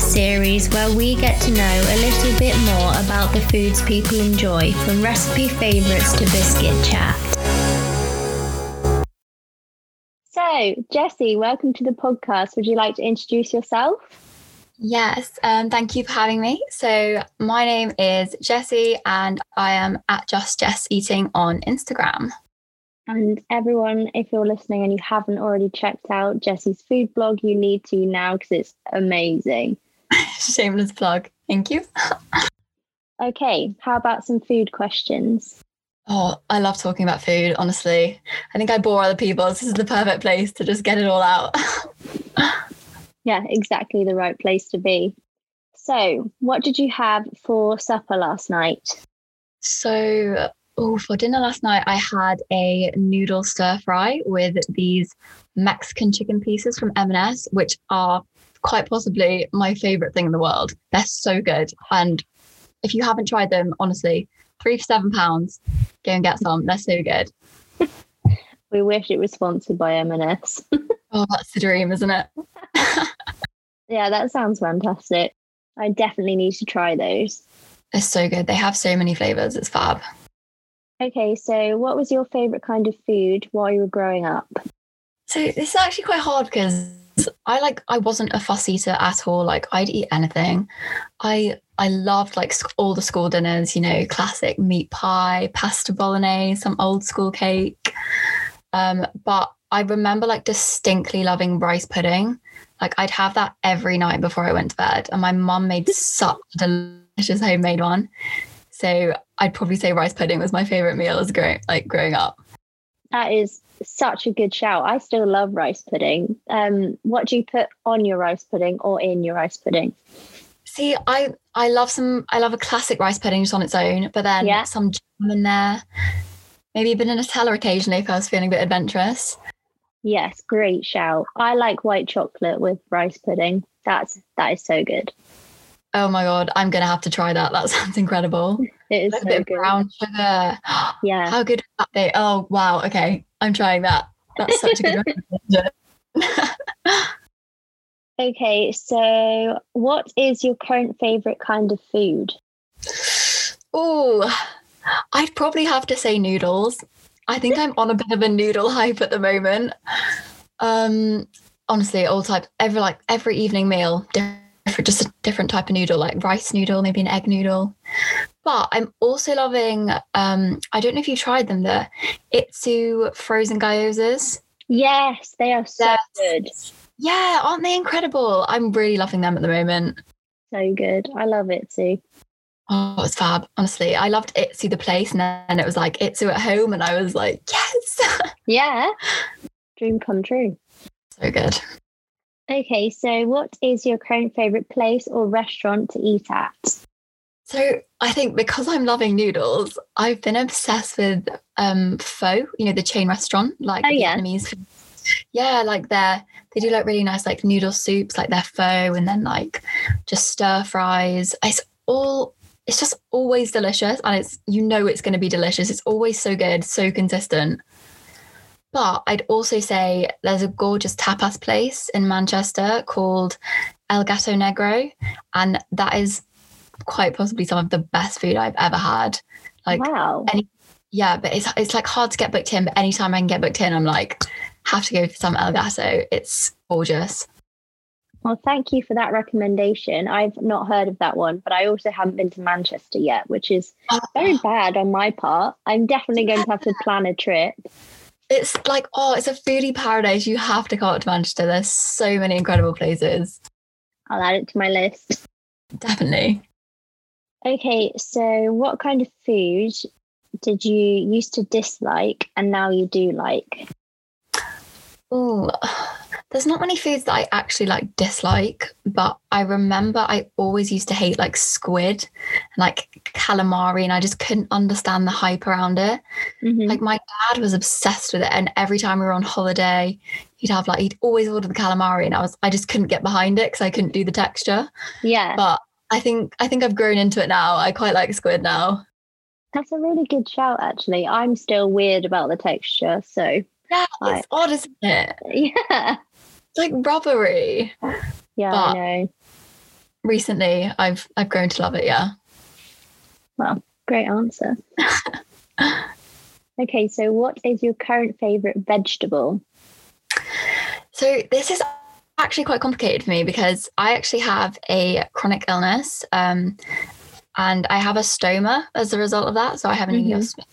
podcast series where we get to know a little bit more about the foods people enjoy, from recipe favourites to biscuit chat. So, Jessie, welcome to the podcast. Would you like to introduce yourself? Yes, um, thank you for having me. So, my name is Jessie, and I am at Just Jess Eating on Instagram. And everyone, if you're listening and you haven't already checked out Jessie's food blog, you need to now because it's amazing. Shameless plug. Thank you. okay, how about some food questions? Oh, I love talking about food, honestly. I think I bore other people. This is the perfect place to just get it all out. yeah, exactly the right place to be. So, what did you have for supper last night? So, oh, for dinner last night, I had a noodle stir fry with these Mexican chicken pieces from M&S, which are quite possibly my favorite thing in the world. They're so good. And if you haven't tried them, honestly, three for seven pounds, go and get some. They're so good. we wish it was sponsored by M&S. oh, that's the dream, isn't it? yeah, that sounds fantastic. I definitely need to try those. They're so good. They have so many flavors. It's fab. Okay, so what was your favorite kind of food while you were growing up? So this is actually quite hard because I like I wasn't a fuss eater at all. Like I'd eat anything. I I loved like all the school dinners, you know, classic meat pie, pasta bolognese, some old school cake. Um, but I remember like distinctly loving rice pudding. Like I'd have that every night before I went to bed, and my mum made such a delicious homemade one. So I'd probably say rice pudding was my favorite meal as growing like growing up. That is such a good shout. I still love rice pudding. Um, what do you put on your rice pudding or in your rice pudding? See, I I love some. I love a classic rice pudding just on its own, but then yeah. some jam in there. Maybe a Nutella occasionally if I was feeling a bit adventurous. Yes, great shout. I like white chocolate with rice pudding. That's that is so good. Oh my god, I'm gonna have to try that. That sounds incredible. It is a so bit good. brown sugar. Yeah. How good that be? Oh wow. Okay, I'm trying that. That's such a good recommendation. okay, so what is your current favorite kind of food? Oh, I'd probably have to say noodles. I think I'm on a bit of a noodle hype at the moment. Um, honestly, all types, every like every evening meal, different, just a different type of noodle, like rice noodle, maybe an egg noodle. But I'm also loving. Um, I don't know if you tried them. The Itsu frozen gyozas. Yes, they are so good. Yeah, aren't they incredible? I'm really loving them at the moment. So good. I love Itsu. Oh, it's fab. Honestly, I loved Itsu the place, and then it was like Itsu at home, and I was like, yes. yeah. Dream come true. So good. Okay, so what is your current favorite place or restaurant to eat at? So I think because I'm loving noodles, I've been obsessed with um pho, you know, the chain restaurant, like oh, yeah. Vietnamese. Yeah, like they're they do like really nice like noodle soups, like their pho, and then like just stir fries. It's all it's just always delicious, and it's you know it's going to be delicious. It's always so good, so consistent. But I'd also say there's a gorgeous tapas place in Manchester called El Gato Negro, and that is quite possibly some of the best food I've ever had. Like, wow. Any, yeah, but it's it's like hard to get booked in. But anytime I can get booked in, I'm like, have to go for some El Gato. It's gorgeous. Well, thank you for that recommendation. I've not heard of that one, but I also haven't been to Manchester yet, which is ah. very bad on my part. I'm definitely going to have to plan a trip. It's like, oh, it's a foodie paradise. You have to come up to Manchester. There's so many incredible places. I'll add it to my list. Definitely. Okay, so what kind of food did you used to dislike and now you do like? Oh, there's not many foods that I actually like dislike, but I remember I always used to hate like squid and like calamari, and I just couldn't understand the hype around it. Mm-hmm. Like my dad was obsessed with it, and every time we were on holiday, he'd have like he'd always order the calamari, and I was I just couldn't get behind it because I couldn't do the texture. Yeah, but I think I think I've grown into it now. I quite like squid now. That's a really good shout, actually. I'm still weird about the texture, so yeah, it's odd, isn't it? Yeah. It's like rubbery. Yeah, But- I know. Recently, I've I've grown to love it. Yeah. Well, great answer. okay, so what is your current favorite vegetable? So this is actually quite complicated for me because I actually have a chronic illness, um, and I have a stoma as a result of that. So I have an Mhm. ileostomy.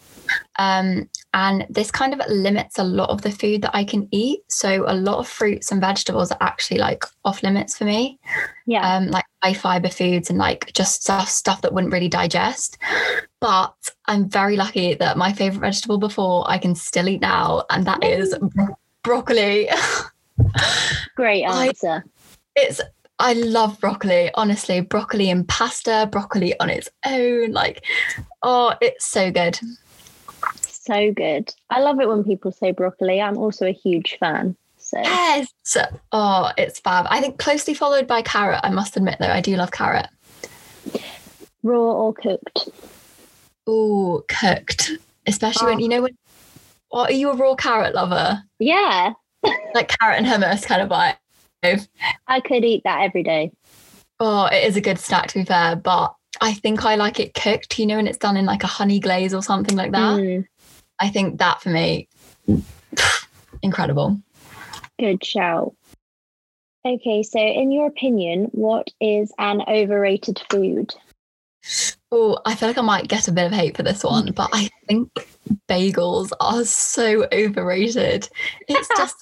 Um, and this kind of limits a lot of the food that I can eat. So a lot of fruits and vegetables are actually like off limits for me. Yeah. um, like high fiber foods and like just stuff stuff that wouldn't really digest. But I'm very lucky that my favorite vegetable before I can still eat now, and that is bro- broccoli. great I- answer. it's I love broccoli. Honestly, broccoli and pasta, broccoli on its own, like oh, it's so good. so good. I love it when people say broccoli. I'm also a huge fan. So Yes. Oh, it's fab. I think closely followed by carrot. I must admit though, I do love carrot. raw or cooked? Oh, cooked. Especially when Oh. you know when oh, are you a raw carrot lover? Yeah, Like carrot and hummus kind of vibe. I could eat that every day. Oh, it is a good snack to be fair, but I think I like it cooked, you know, when it's done in like a honey glaze or something like that. Mm, I think that for me, incredible. good shout. Okay, so in your opinion, what is an overrated food? Oh, I feel like I might get a bit of hate for this one, but I think bagels are so overrated. It's just,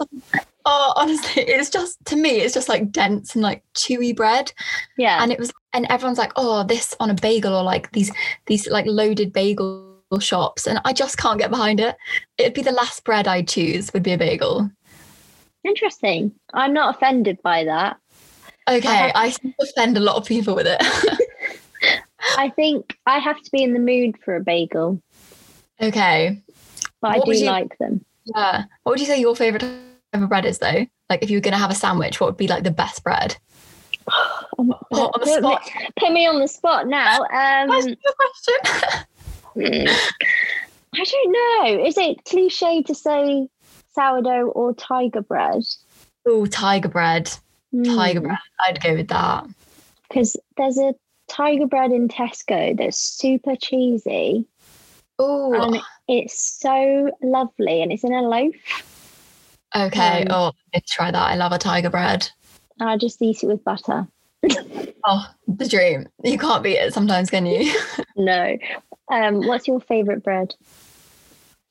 oh, honestly, it's just to me, it's just like dense and like chewy bread. Yeah. And it was, and everyone's like, oh, this on a bagel or like these these like loaded bagel shops, and I just can't get behind it. It'd be the last bread I'd choose would be a bagel. Interesting. I'm not offended by that. Okay, have- I offend a lot of people with it. I think I have to be in the mood for a bagel, okay, but I do you- like them. yeah. What would you say your favorite type of bread is though? Like if you were gonna have a sandwich, what would be like the best bread? Oh, on the put, me, spot. put me on the spot now. Um, question. mm, I don't know. Is it cliche to say sourdough or tiger bread? oh, tiger bread. Tiger Hmm. bread. I'd go with that. Because there's a tiger bread in Tesco that's super cheesy Oh, and it's so lovely and it's in a loaf. okay. um, oh, let's try that. I love a tiger bread. And I just eat it with butter. Oh, the dream. You can't beat it sometimes, can you? No. Um, what's your favorite bread?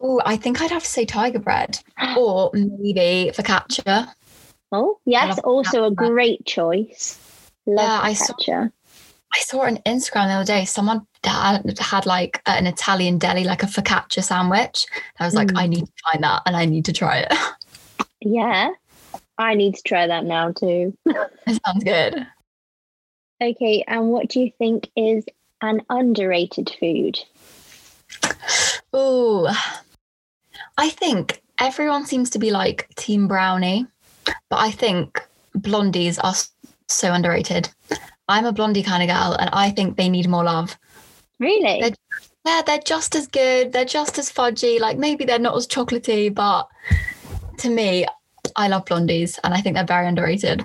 Oh, I think I'd have to say tiger bread or maybe focaccia. Oh, yes, also a great choice. Love Yeah, I saw- focaccia. I saw on Instagram the other day, someone had, had like an Italian deli, like a focaccia sandwich. I was like, Mm. I need to find that and I need to try it. Yeah. I need to try that now too. it sounds good. Okay, and what do you think is an underrated food? Oh, I think everyone seems to be like Team Brownie, but I think blondies are so underrated. I'm a blondie kind of girl, and I think they need more love. Really? They're- Yeah, they're just as good. They're just as fudgy. Like maybe they're not as chocolatey, but to me, I love blondies, and I think they're very underrated.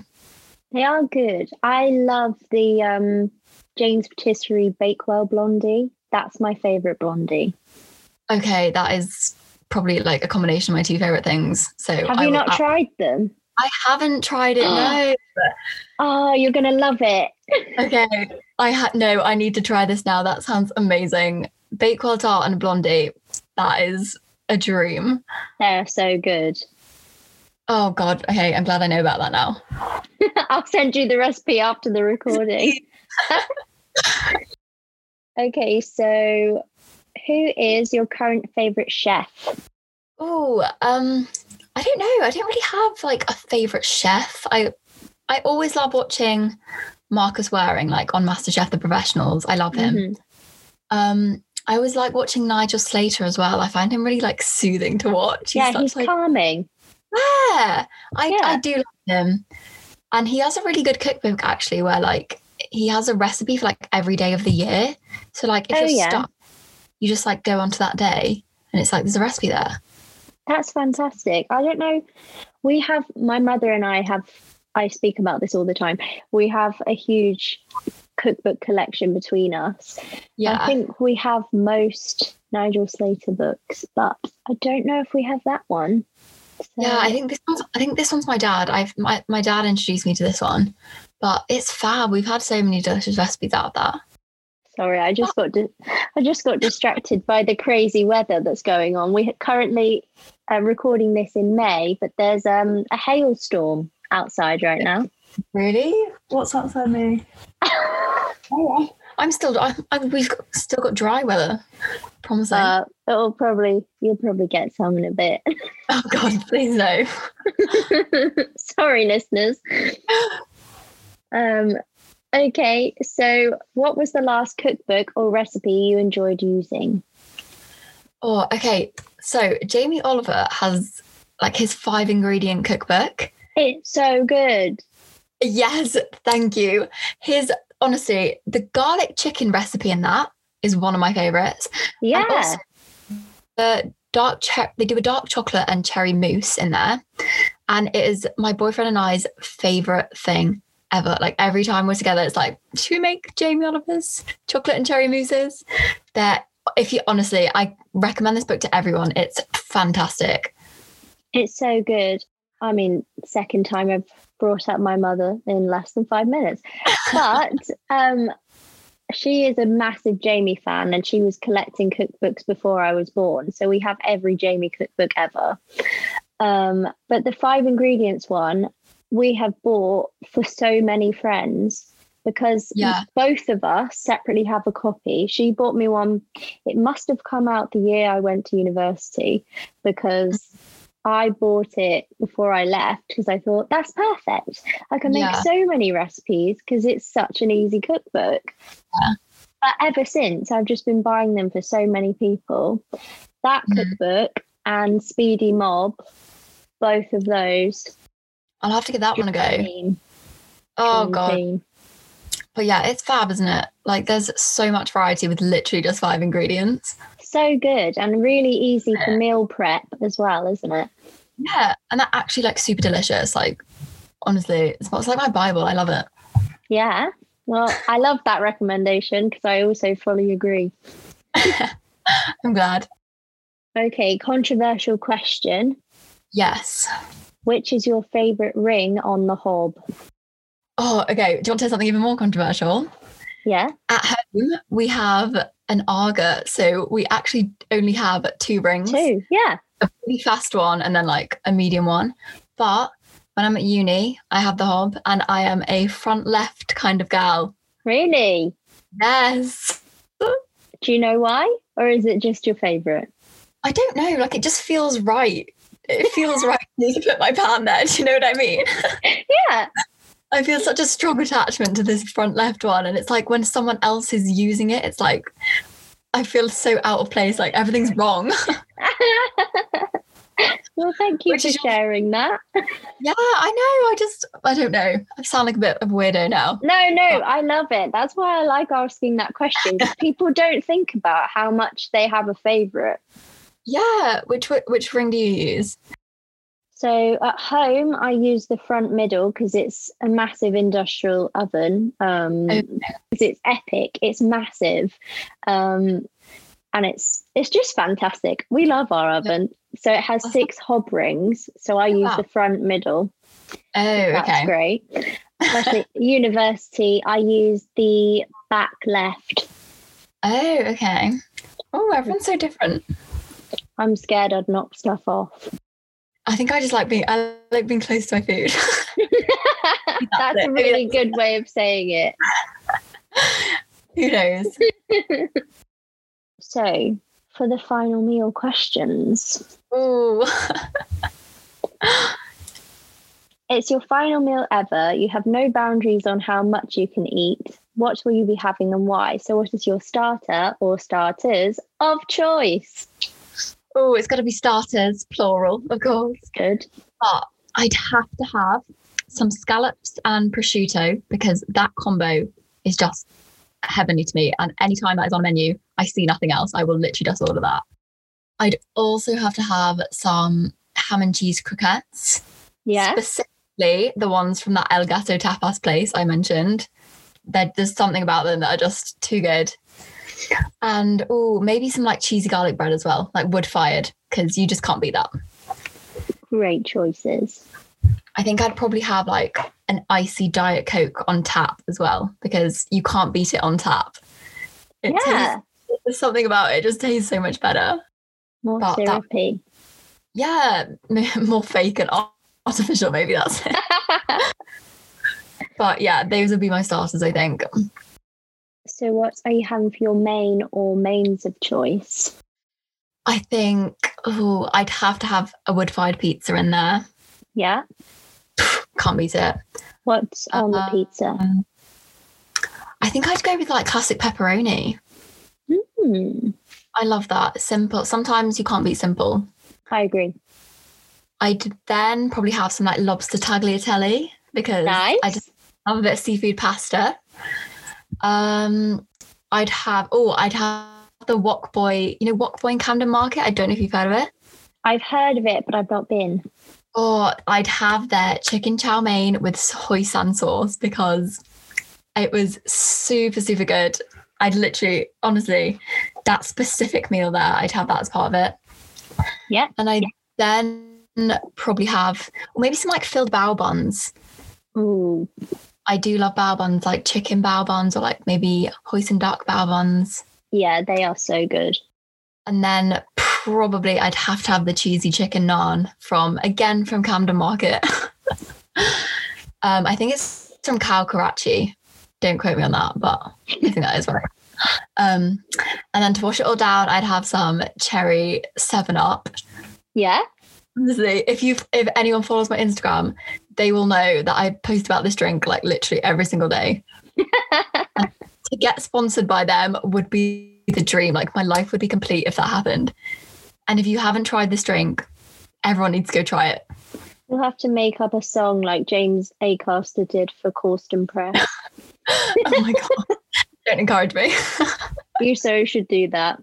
They are good. I love the um, Jane's Patisserie Bakewell blondie. That's my favorite blondie. Okay, that is probably like a combination of my two favorite things. So Have I you not ab- tried them? I haven't tried it. No. Oh, you're gonna love it. Okay, I had no. I need to try this now. That sounds amazing. Bakewell tart and blondie. That is a dream. They're so good. Oh God. Okay, I'm glad I know about that now. I'll send you the recipe after the recording. okay, so who is your current favorite chef? Oh, um, I don't know. I don't really have like a favorite chef. I I always love watching Marcus Wareing, like on MasterChef The Professionals. I love him. Mhm. Um, I always like watching Nigel Slater as well. I find him really like soothing to watch. Yeah, such, he's like, calming. Yeah, I, Yeah. I do love him. And he has a really good cookbook actually, where like he has a recipe for like every day of the year. So like if Oh, you're yeah. stuck, you just like go onto that day and it's like there's a recipe there. That's fantastic. I don't know. We have my mother and I have. I speak about this all the time. We have a huge cookbook collection between us. Yeah. I think we have most Nigel Slater books, but I don't know if we have that one. So, Yeah, I think this one's I think this one's my dad. I've my, my dad introduced me to this one. But it's fab. We've had so many delicious recipes out of that. Sorry, I just got di- I just got distracted by the crazy weather that's going on. We currently uh, recording this in May, but there's um a hailstorm outside right now. Really? What's outside me? oh, I'm still I, I, we've got, still got dry weather. Promise. Uh, it'll probably you'll probably get some in a bit. oh god, please no. Sorry, listeners. Um, okay, so what was the last cookbook or recipe you enjoyed using? Oh, okay. So Jamie Oliver has like his five ingredient cookbook. It's so good. Yes, thank you. His honestly, the garlic chicken recipe in that is one of my favorites. Yeah. Also the dark they do a dark chocolate and cherry mousse in there. And it is my boyfriend and I's favorite thing ever. Like every time we're together, it's like, should we make Jamie Oliver's chocolate and cherry mousses? That if you honestly, I recommend this book to everyone. It's fantastic. It's so good. I mean, second time I've brought up my mother in less than five minutes. But um, she is a massive Jamie fan and she was collecting cookbooks before I was born. So we have every Jamie cookbook ever. Um, but the five ingredients one, we have bought for so many friends because Yeah. both of us separately have a copy. She bought me one. It must have come out the year I went to university because I bought it before I left because I thought that's perfect. I can make Yeah. so many recipes because it's such an easy cookbook. Yeah. But ever since, I've just been buying them for so many people. That Mhm. cookbook and Speedy Mob, both of those. I'll have to give that one a go. Oh god. But yeah, it's fab, isn't it? Like there's so much variety with literally just five ingredients. So good and really easy for meal prep as well, isn't it? Yeah. And that actually like super delicious. Like honestly, it's like my Bible. I love it. Yeah. Well, I love that recommendation because I also fully agree. I'm glad. Okay, controversial question. Yes. Which is your favorite ring on the hob? Oh, okay. Do you want to say something even more controversial? Yeah. At home, we have an Aga. So we actually only have two rings. Two. Yeah. A really fast one and then like a medium one. But when I'm at uni, I have the hob and I am a front left kind of gal. Really? Yes. Do you know why? Or is it just your favorite? I don't know. Like it just feels right. It feels right to put my palm there. Do you know what I mean? Yeah. I feel such a strong attachment to this front left one. And it's like when someone else is using it, it's like I feel so out of place. Like everything's wrong. well, thank you Which for sharing that. yeah, I know. I just, I don't know. I sound like a bit of a weirdo now. No, no, I love it. That's why I like asking that question. people don't think about how much they have a favorite. Yeah. Which which ring do you use? So at home, I use the front middle because it's a massive industrial oven. Um, Oh. it's epic. It's massive, um, and it's it's just fantastic. We love our oven. So it has six hob rings. So I use the front middle. Oh, That's okay. great. Especially university, I use the back left. Oh, okay. Oh, everyone's so different. I'm scared I'd knock stuff off. I think I just like being, I like being close to my food. That's it. a really good way of saying it. Who knows? So, for the final meal questions, Ooh. it's your final meal ever. You have no boundaries on how much you can eat. What will you be having and why? So, what is your starter or starters of choice? Oh, it's got to be starters, plural, of course. Good. But I'd have to have some scallops and prosciutto because that combo is just heavenly to me. And anytime that is on a menu, I see nothing else. I will literally just order that. I'd also have to have some ham and cheese croquettes. Yeah. Specifically, the ones from that El Gato tapas place I mentioned. There- There's something about them that are just too good. And oh, maybe some like cheesy garlic bread as well, like wood fired, because you just can't beat that. Great choices. I think I'd probably have like an icy diet coke on tap as well, because you can't beat it on tap. It yeah. tastes, there's something about it, it just tastes so much better. More but that- Yeah, more fake and artificial, maybe that's it. But yeah, those would be my starters, I think. So, what are you having for your main or mains of choice? I think, oh, I'd have to have a wood fired pizza in there. Yeah. Can't beat it. What's on the Uh, pizza? I think I'd go with like classic pepperoni. Hmm. I love that. Simple. Sometimes you can't beat simple. I agree. I'd then probably have some like lobster tagliatelle because Nice. I just love a bit of seafood pasta. Um, I'd have oh, I'd have the Wok Boy. You know Wok Boy in Camden Market. I don't know if you've heard of it. I've heard of it, but I've not been. Or I'd have their chicken chow mein with hoisin sauce because it was super super good. I'd literally, honestly, that specific meal there, I'd have that as part of it. Yeah. And I'd then probably have, maybe some like filled bao buns. Ooh. I do love bao buns, like chicken bao buns or like maybe hoisin duck bao buns. Yeah, they are so good. And then probably I'd have to have the cheesy chicken naan from, again, from Camden Market. um, I think it's from Cow Karachi. Don't quote me on that, but I think that is right. Um, and then to wash it all down, I'd have some cherry 7 Up. Yeah. Honestly, if you if anyone follows my Instagram, they will know that I post about this drink like literally every single day. To get sponsored by them would be the dream. Like my life would be complete if that happened. And if you haven't tried this drink, everyone needs to go try it. You'll have to make up a song like James Acaster did for Corsten Press. Oh my god. Don't encourage me. you so should do that.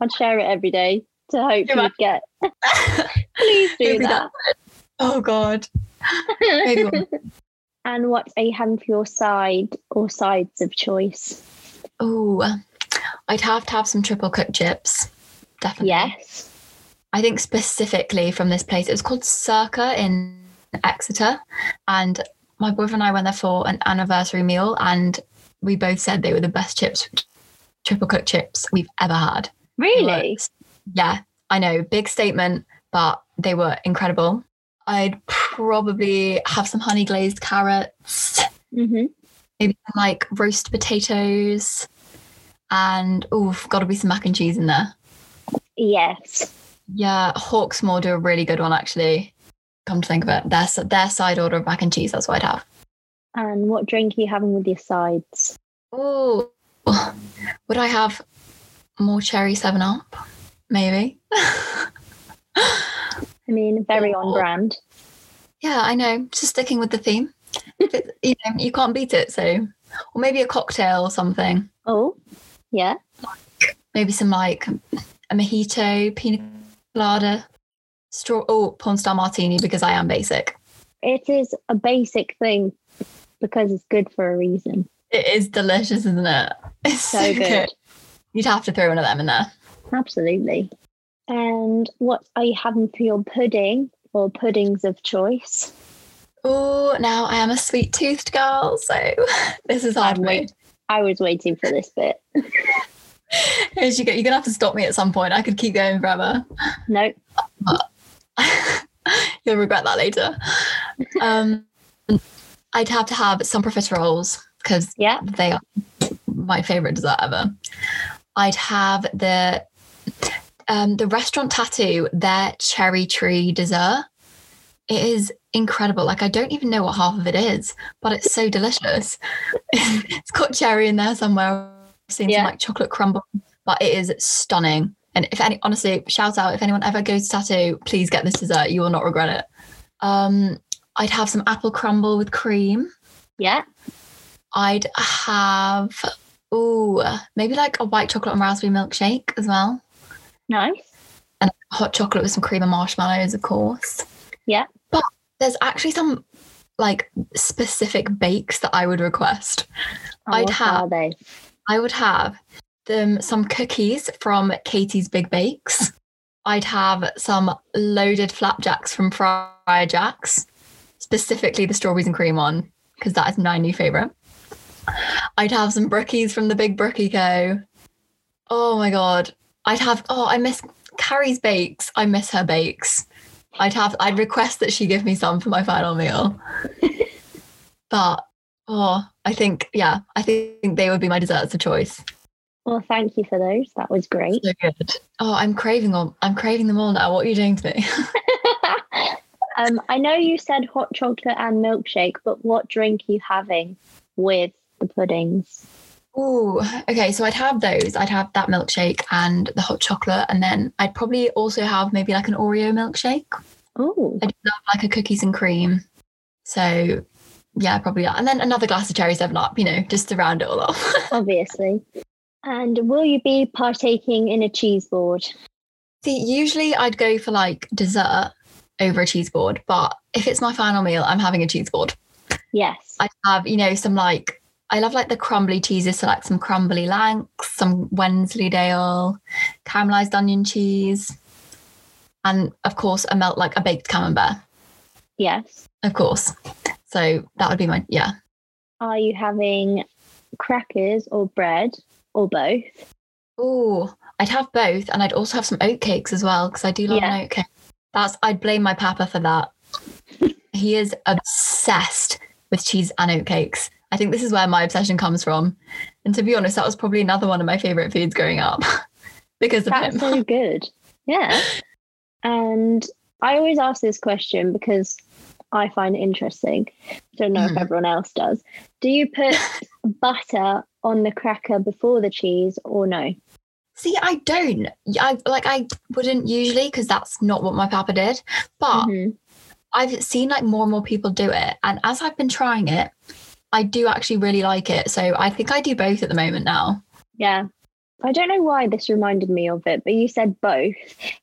I'd share it every day to hope you'd get. Please do Maybe that. oh god. Maybe one. and what are you having for your side or sides of choice? Oh, I'd have to have some triple cooked chips. Definitely. Yes. I think specifically from this place, it was called Circa in Exeter. And my boyfriend and I went there for an anniversary meal, and we both said they were the best chips, triple cooked chips we've ever had. Really? Yeah, I know, big statement, but they were incredible. I'd probably have some honey glazed carrots, hmm maybe some, like roast potatoes, and oh, got to be some mac and cheese in there. Yes. Yeah, Hawksmoor do a really good one actually. Come to think of it, their their side order of mac and cheese. That's what I'd have. And what drink are you having with your sides? Oh, would I have more cherry Seven Up? Maybe. I mean, very on brand. yeah, I know. Just sticking with the theme. It- you know, you can't beat it. So, or maybe a cocktail or something. Oh, yeah. Maybe some like a mojito, pina colada, straw. Oh, porn star martini because I am basic. It is a basic thing because it's good for a reason. It is delicious, isn't it? It's So good. You'd have to throw one of them in there. Absolutely. And what are you having for your pudding or puddings of choice? Oh, now I am a sweet toothed girl, so this is hard. Wait. I was waiting for this bit. Here's you go. You're gonna have to stop me at some point. I could keep going forever. No, You'll regret that later. Um, I'd have to have some profiteroles because yeah. they are my favorite dessert ever. I'd have the um, the restaurant Tattu, their cherry tree dessert. It is incredible. Like I don't even know what half of it is, but it's so delicious. it's got cherry in there somewhere. I've seen Yeah. some like chocolate crumble, but it is stunning. And if any, honestly, shout out if anyone ever goes to Tattu, please get this dessert. You will not regret it. Um, I'd have some apple crumble with cream. Yeah. I'd have oh maybe like a white chocolate and raspberry milkshake as well. Nice. And hot chocolate with some cream and marshmallows, of course. Yeah. But there's actually some like specific bakes that I would request. Oh, I'd what have- Are they? I would have them some cookies from Katie's Big Bakes. I'd have some loaded flapjacks from Friar Jacks, specifically the strawberries and cream one, because that is my new favorite. I'd have some brookies from the Big Brookie Co. Oh my god. I'd have oh, I miss Carrie's bakes. I miss her bakes. I'd have I'd request that she give me some for my final meal. but oh, I think yeah, I think they would be my desserts of choice. Well, thank you for those. That was great. So good. Oh, I'm craving all. I'm craving them all now. What are you doing to me? um, I know you said hot chocolate and milkshake, but what drink are you having with the puddings? Ooh, okay. So I'd have those. I'd have that milkshake and the hot chocolate, and then I'd probably also have maybe like an Oreo milkshake. Oh, I'd love like a cookies and cream. So yeah, probably that. And then another glass of cherry seven up. You know, just to round it all off. obviously. And will you be partaking in a cheese board? See, usually I'd go for like dessert over a cheese board, but if it's my final meal, I'm having a cheese board. Yes. I'd have, you know, some like I love like the crumbly cheeses, so like some crumbly Lancs, some Wensleydale, caramelized onion cheese, and of course a melt like a baked camembert, yes. of course. So that would be my yeah. Are you having crackers or bread or both? Oh, I'd have both, and I'd also have some oatcakes as well because I do love Yeah. an oatcake. That's I'd blame my papa for that. he is obsessed with cheese and oatcakes. I think this is where my obsession comes from. And to be honest, that was probably another one of my favorite foods growing up because of That's him. so good. Yeah. And I always ask this question because I find it interesting. Don't know if Mhm. everyone else does. Do you put butter on the cracker before the cheese or no? See, I don't. I like I wouldn't usually because that's not what my papa did. But Mhm. I've seen like more and more people do it, and as I've been trying it, I do actually really like it. So I think I do both at the moment now. Yeah. I don't know why this reminded me of it, but you said both.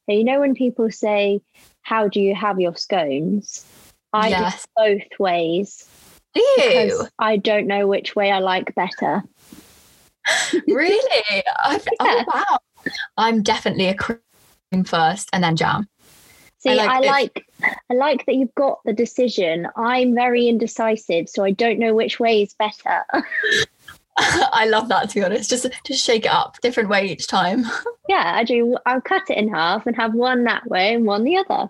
You know when people say, How do you have your scones? I do both ways Ew. I don't know which way I like better. really? I, oh, Yeah. Oh wow. I'm definitely a cream first and then jam. See, like I like I like that you've got the decision. I'm very indecisive, so I don't know which way is better. I love that to be honest. Just just shake it up, different way each time. yeah, I do. I'll cut it in half and have one that way and one the other.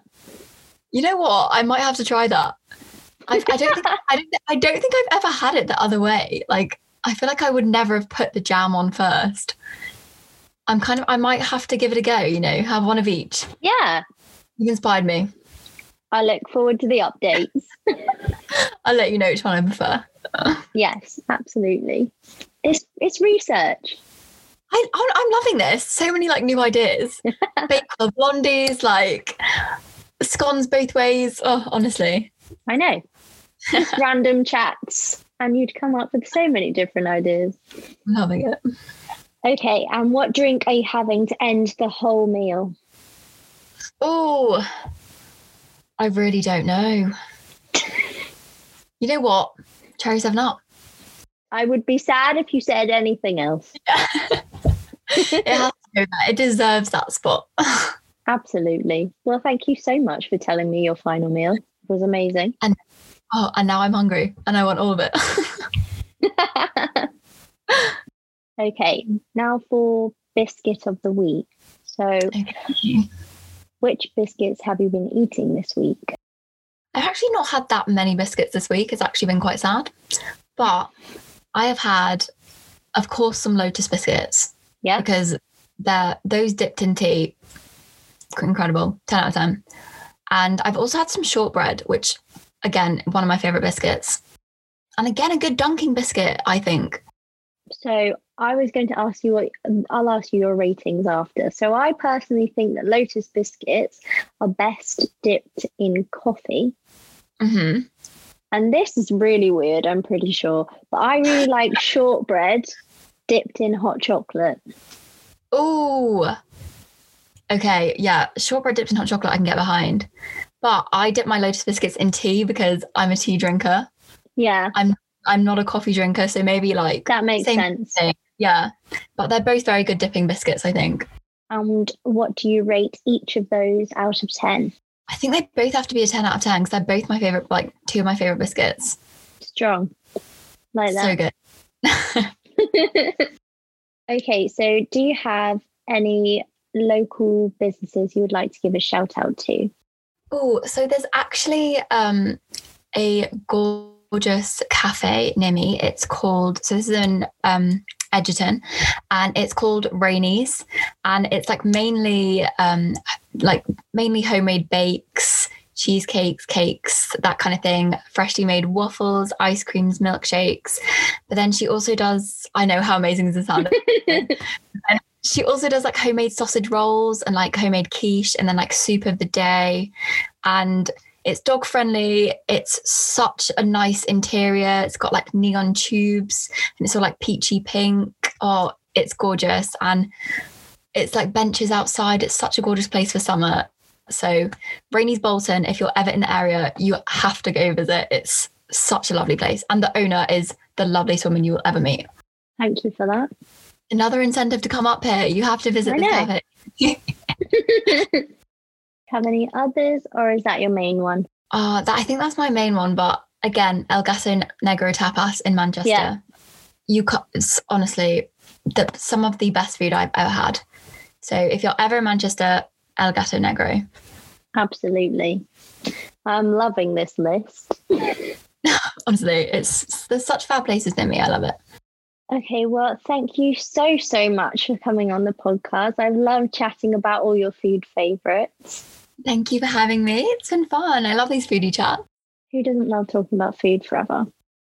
You know what? I might have to try that. I, I don't think I don't I don't think I've ever had it the other way. Like I feel like I would never have put the jam on first. I'm kind of I might have to give it a go, you know, have one of each. Yeah, You've inspired me. I look forward to the updates. I'll let you know which one I prefer. yes, absolutely. It's it's research. I, I'm I'm loving this. So many like new ideas. Bake the blondies, like scones both ways. Oh, honestly. I know. Just random chats, and you'd come up with so many different ideas. I'm loving it. Okay, and what drink are you having to end the whole meal? Oh, I really don't know. You know what? Cherry 7 Up. I would be sad if you said anything else. It has to there. It deserves that spot. Absolutely. Well, thank you so much for telling me your final meal. It was amazing. And Oh, and now I'm hungry and I want all of it. okay, now for biscuit of the week. So, Okay. Which biscuits have you been eating this week? I've actually not had that many biscuits this week. It's actually been quite sad. But I have had, of course, some Lotus biscuits Yeah. because they're those dipped in tea. Incredible. 10 out of 10. And I've also had some shortbread, which again, one of my favorite biscuits. And again, a good dunking biscuit, I think. So, I was going to ask you what I'll ask you your ratings after. So, I personally think that Lotus biscuits are best dipped in coffee. hmm And this is really weird, I'm pretty sure. But I really like shortbread dipped in hot chocolate. Oh, Okay, yeah, shortbread dipped in hot chocolate I can get behind. But I dip my Lotus biscuits in tea because I'm a tea drinker. Yeah, I'm not a coffee drinker, so maybe like that makes sense. thing. yeah. But they're both very good dipping biscuits, I think. And what do you rate each of those out of 10? I think they both have to be a 10 out of 10 because they're both my favorite, like two of my favorite biscuits. Strong. Like that. So good. okay, so do you have any local businesses you would like to give a shout out to? Oh, so there's actually um, a gorgeous cafe near me. It's called, so this is in um, Egerton, and it's called Rainey's. And it's like mainly, um, like mainly homemade bakes, cheesecakes, cakes, that kind of thing, freshly made waffles, ice creams, milkshakes. But then she also does, I know how amazing it sound. She also does like homemade sausage rolls and like homemade quiche and then like soup of the day. And it's dog friendly. It's such a nice interior. It's got like neon tubes and it's all like peachy pink. Oh, it's gorgeous. And it's like benches outside. It's such a gorgeous place for summer. So, Rainey's Bolton, if you're ever in the area, you have to go visit. It's such a lovely place. And the owner is the loveliest woman you will ever meet. Thank you for that. Another incentive to come up here. You have to visit know. cafe. have any others, or is that your main one? Uh, that I think that's my main one. But again, El Gato Negro Tapas in Manchester. Yeah. You ca- it's honestly the, some of the best food I've ever had. So if you're ever in Manchester, El Gato Negro. Absolutely. I'm loving this list. Honestly, it's there's such fab places near me. I love it. Okay, well, thank you so, so much for coming on the podcast. I've loved chatting about all your food favorites. Thank you for having me. It's been fun. I love these foodie chats. Who doesn't love talking about food forever?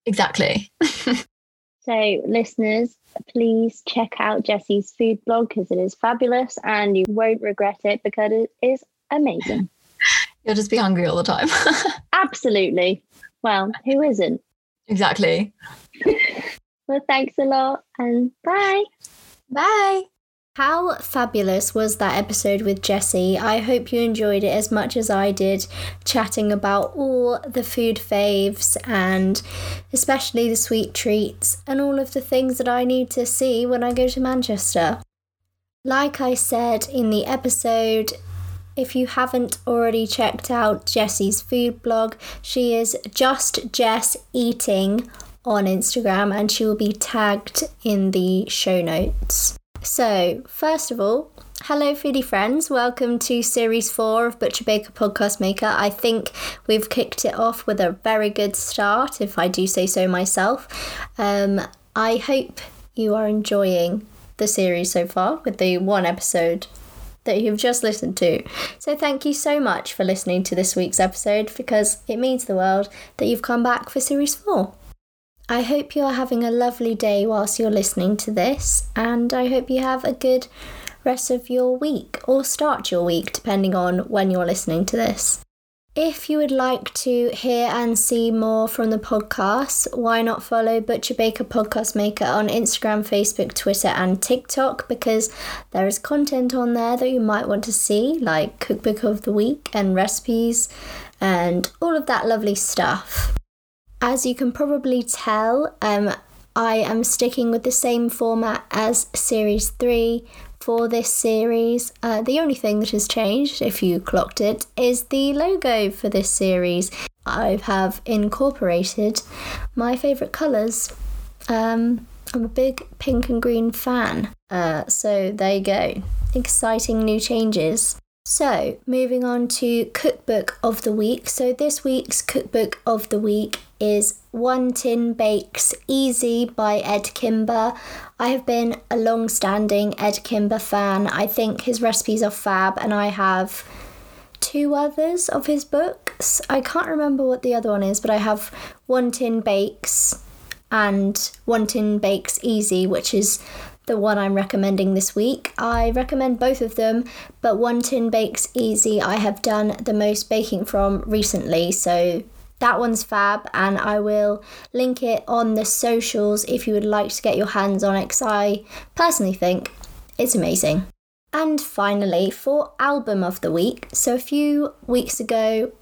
Exactly. So, listeners, please check out Jessie's food blog because it is fabulous and you won't regret it because it is amazing. You'll just be hungry all the time. Absolutely. Well, who isn't? exactly. Well, thanks a lot and bye. Bye. How fabulous was that episode with Jessie? I hope you enjoyed it as much as I did, chatting about all the food faves and especially the sweet treats and all of the things that I need to see when I go to Manchester. Like I said in the episode, if you haven't already checked out Jessie's food blog, she is just Jess Eating on Instagram and she will be tagged in the show notes. So, first of all, hello, foodie friends. Welcome to series four of Butcher Baker Podcast Maker. I think we've kicked it off with a very good start, if I do say so myself. Um, I hope you are enjoying the series so far with the one episode that you've just listened to. So, thank you so much for listening to this week's episode because it means the world that you've come back for series four. I hope you're having a lovely day whilst you're listening to this, and I hope you have a good rest of your week or start your week, depending on when you're listening to this. If you would like to hear and see more from the podcast, why not follow Butcher Baker Podcast Maker on Instagram, Facebook, Twitter, and TikTok because there is content on there that you might want to see, like Cookbook of the Week and recipes and all of that lovely stuff. As you can probably tell, um, I am sticking with the same format as Series 3 for this series. Uh, the only thing that has changed, if you clocked it, is the logo for this series. I have incorporated my favourite colours. Um, I'm a big pink and green fan. Uh, so there you go. Exciting new changes. So, moving on to cookbook of the week. So, this week's cookbook of the week is One Tin Bakes Easy by Edd Kimber. I have been a long standing Edd Kimber fan. I think his recipes are fab, and I have two others of his books. I can't remember what the other one is, but I have One Tin Bakes and One Tin Bakes Easy, which is the one I'm recommending this week. I recommend both of them, but One Tin Bakes Easy I have done the most baking from recently, so that one's fab, and I will link it on the socials if you would like to get your hands on it, because I personally think it's amazing. And finally, for album of the week. So a few weeks ago,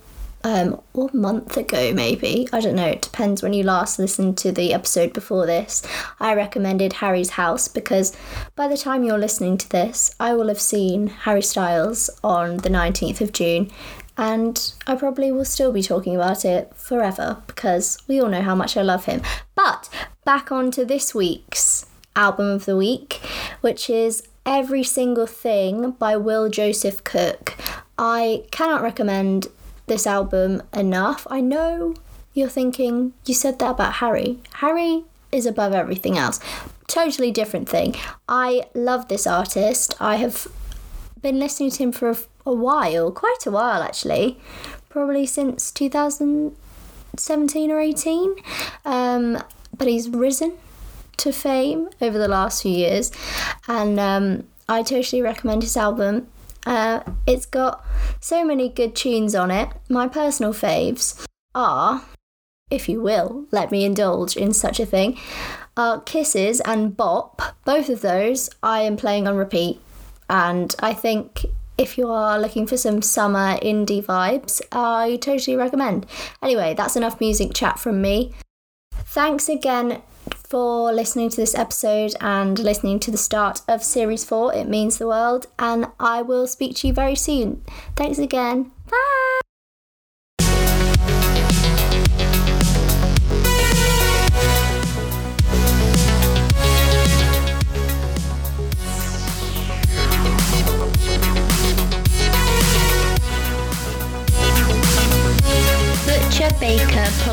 um, or month ago, maybe. I don't know, it depends when you last listened to the episode before this. I recommended Harry's House because by the time you're listening to this, I will have seen Harry Styles on the 19th of June. And I probably will still be talking about it forever because we all know how much I love him. But back on to this week's album of the week, which is Every Single Thing by Will Joseph Cook. I cannot recommend this album enough. I know you're thinking, you said that about Harry. Harry is above everything else. Totally different thing. I love this artist. I have been listening to him for a, a while, quite a while actually, probably since 2017 or 18. Um, but he's risen to fame over the last few years, and um, I totally recommend his album. Uh, it's got so many good tunes on it. My personal faves are, if you will, let me indulge in such a thing, are Kisses and Bop. Both of those I am playing on repeat, and I think if you are looking for some summer indie vibes, I totally recommend. Anyway, that's enough music chat from me. Thanks again for listening to this episode and listening to the start of series four. It means the world, and I will speak to you very soon. Thanks again. Bye. Baker